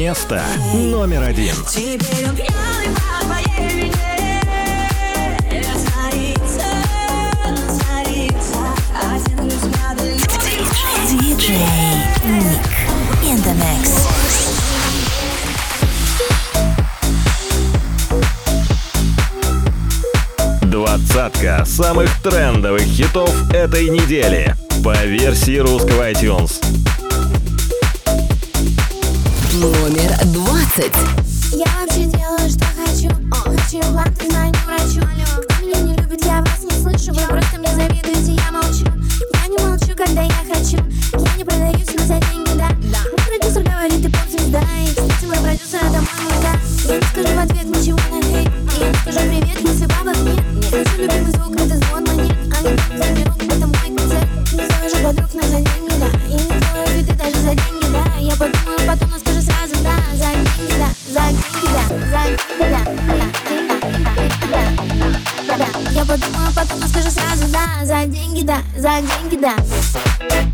Место номер один. Двадцатка самых трендовых хитов этой недели по версии русского iTunes. Номер двадцать. Я вообще делаю, что хочу. О, хочу, ладно, знаю, не врачу. Кто меня не любит, я вас не слышу. Вы просто мне завидуете, я молчу. Я не молчу, когда я хочу. Thank you.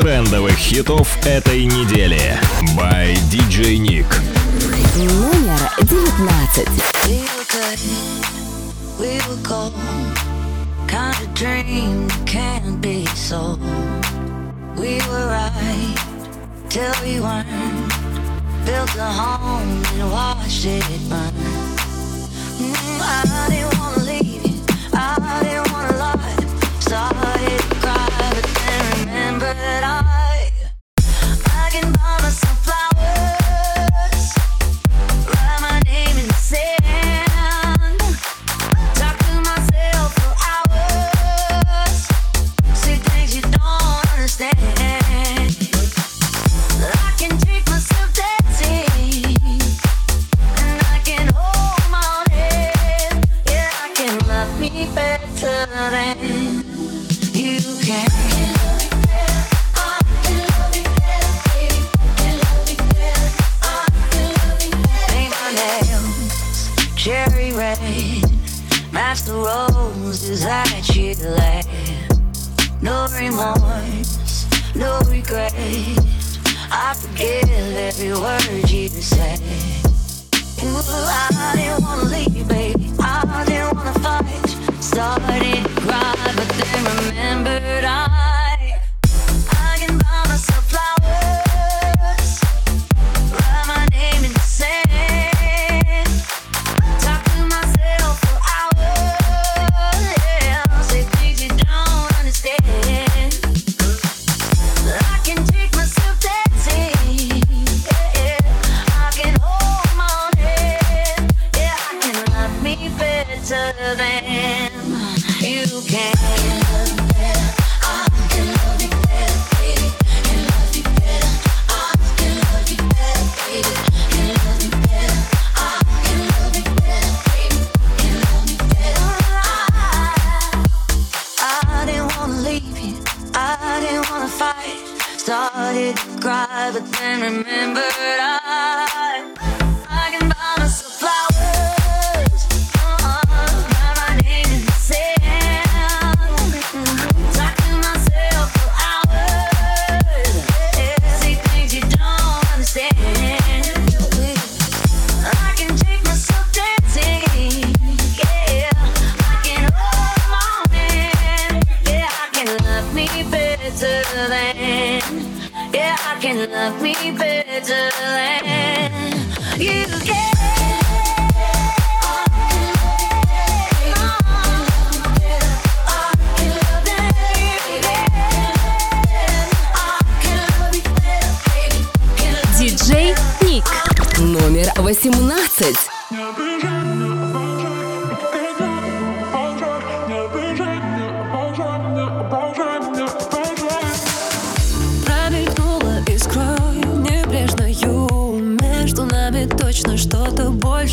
трендовых хитов этой недели.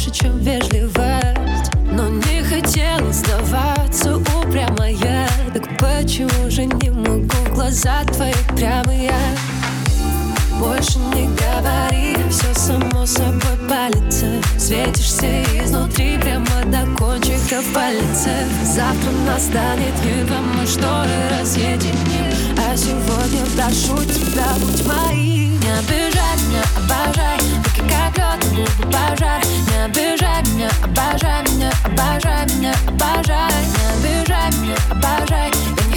Больше, чем вежливость. Но не хотела сдаваться упрямая. Так почему же не могу глаза твои прямые? Больше не говори, все само собой палится. Светишься изнутри прямо до кончиков пальцев Завтра настанет, едва мы шторы разъединим А сегодня прошу тебя, будь моим. Не обижай меня, обожай, как лед, губы пожар Не обижай меня, обожай меня, обожай меня, обожай Не обижай меня, обожай,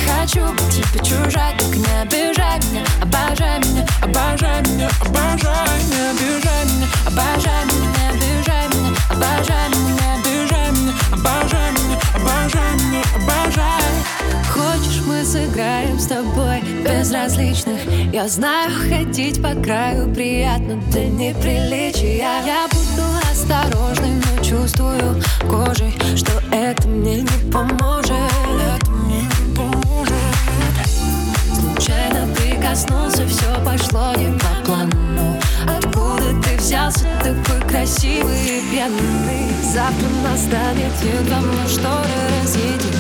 хочу быть тебе чужой Только не обижай меня, обожай меня, обожай меня, обожай Не обижай меня, обожай меня, не обижай меня, обожай меня, обижай меня, обожай меня, обожай меня, обожай. Хочешь, мы сыграем с тобой безразличных? Я знаю, ходить по краю приятно до неприличия. Я буду осторожной, но чувствую кожей Что это мне не поможет Прикоснулся, все пошло не по плану. Откуда ты взялся такой красивый и пьяный Завтра настанет, едва мы шторы разъедим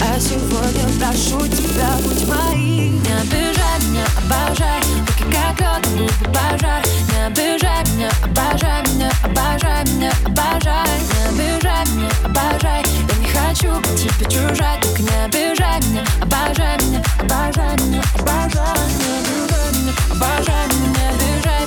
А сегодня прошу тебя, будь моим. Не обижай меня, обожай. Руки как лед, губы пожар Не обижай меня, обожай меня, обожай меня, обожай. Не обижай меня, обожай хочу быть тебе чужой Только не обижай меня, обожай меня, обожай меня, обожай Не обижай меня, обожай меня, обижай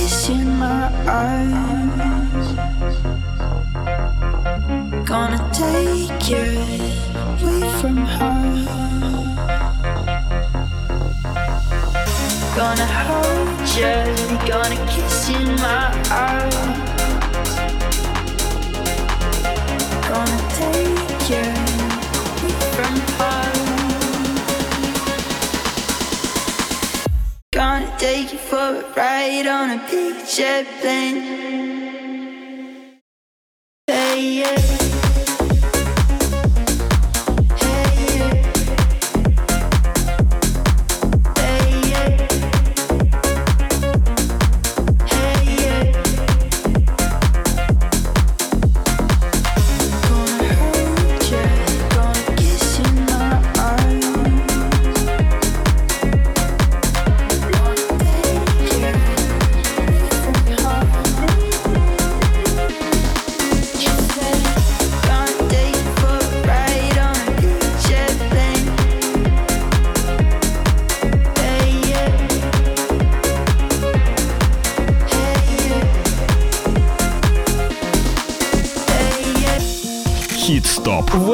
kiss in my eyes. Gonna take you away from her. Gonna hold you, gonna kiss in my eyes. Gonna take take you for a ride on a big jet plane.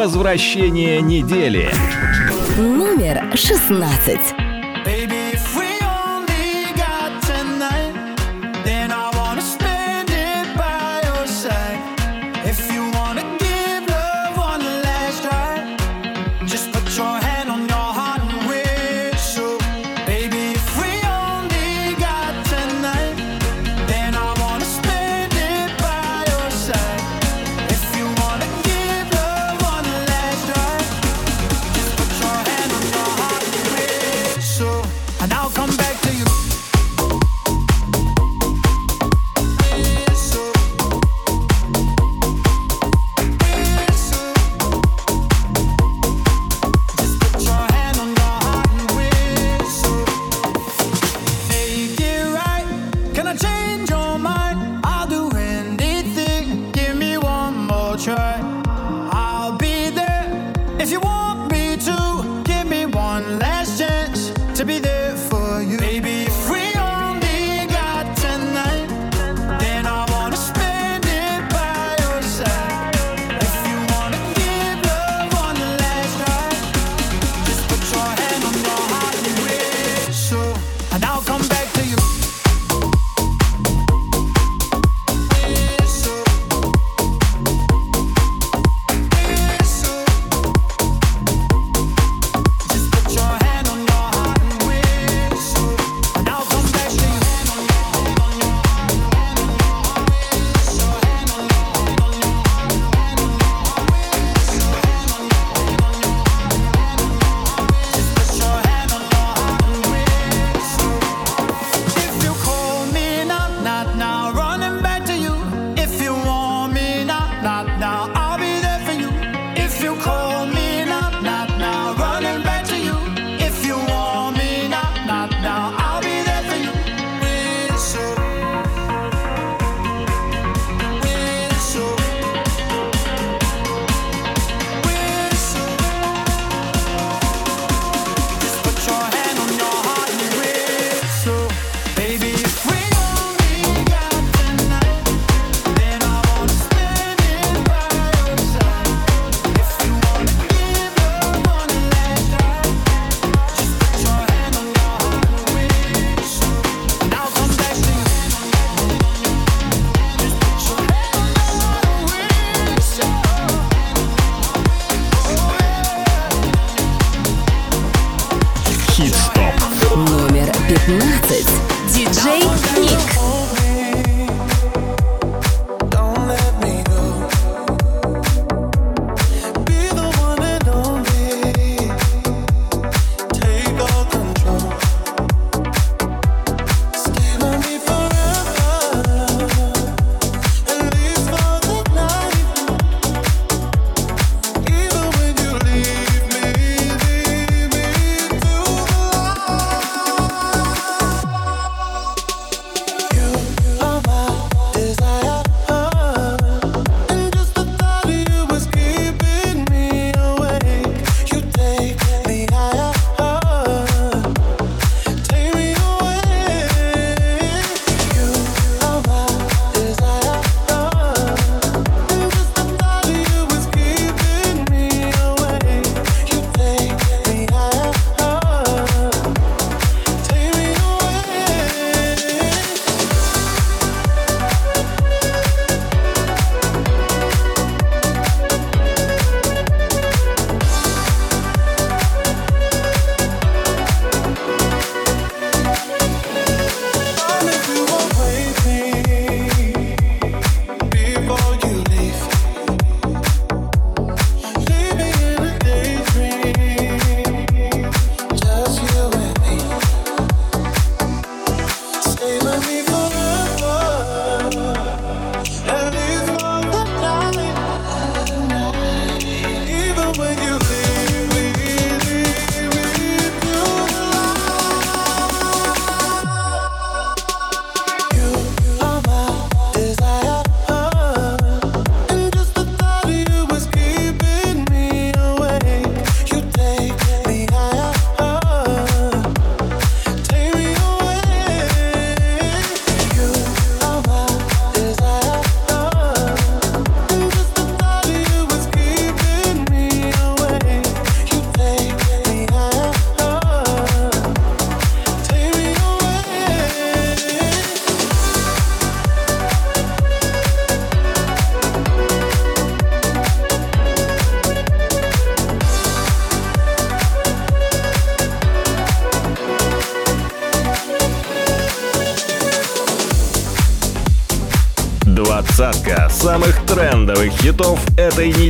Возвращение недели. Номер шестнадцать.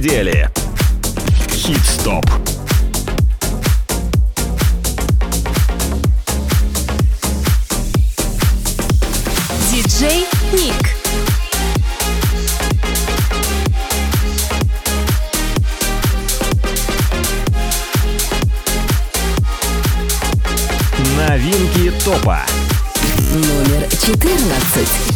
недели. Хит-стоп. Диджей Ник. Новинки топа. Номер четырнадцать.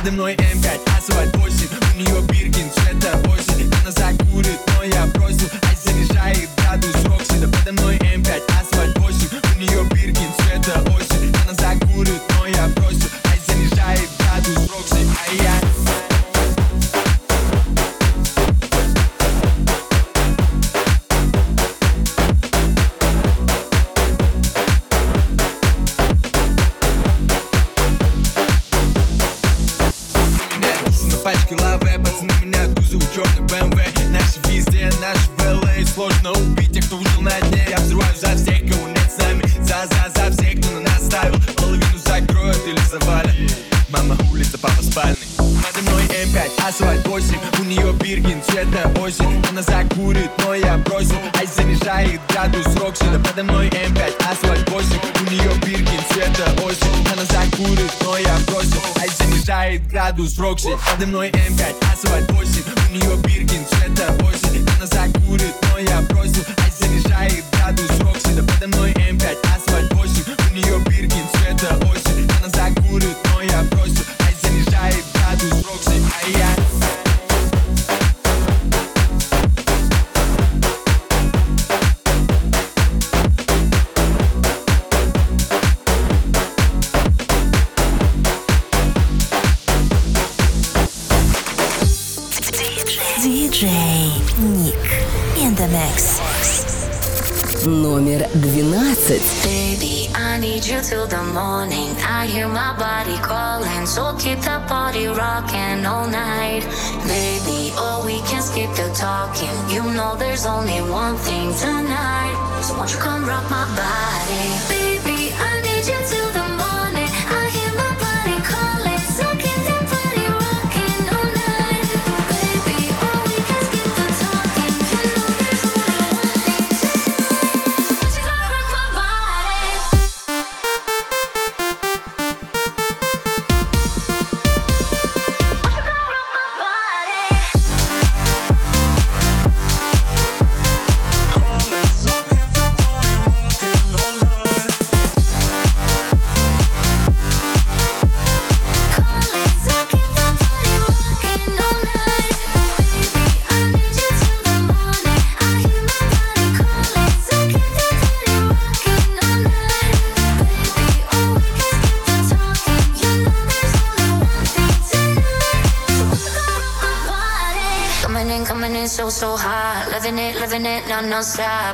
Надо мной them know.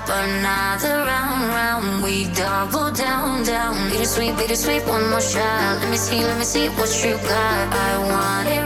another round, round. We double down, down. Bittersweet, bittersweet, one more shot. Let me see, let me see what you got. I want it.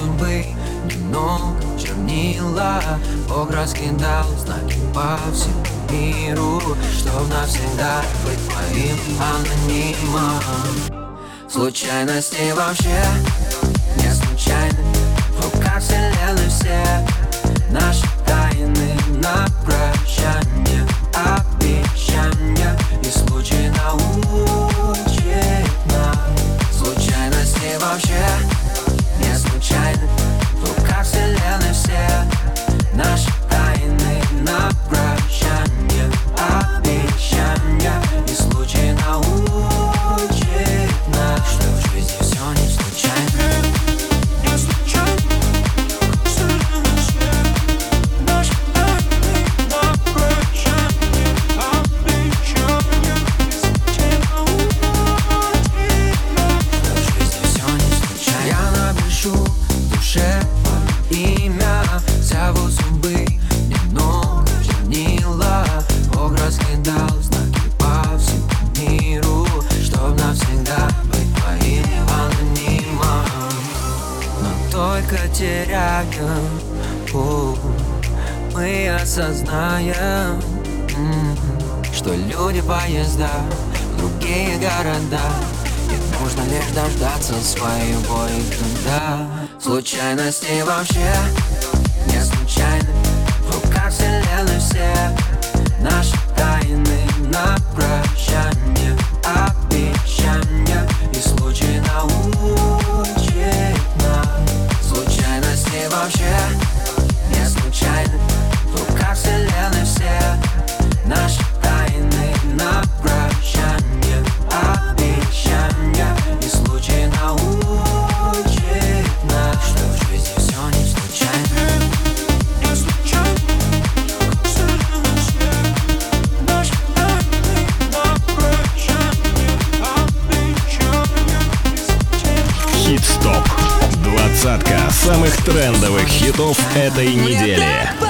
журби, дно чернила Бог раскидал знаки по всему миру Чтоб навсегда быть твоим анонимом. Случайности вообще не случайны. В руках вселенной все наши тайны. На повсюду поезда другие города. Ведь нужно лишь дождаться своего и когда Случайности вообще не случайны. В руках вселенной все Наши тайны на прощание. А хитов этой недели.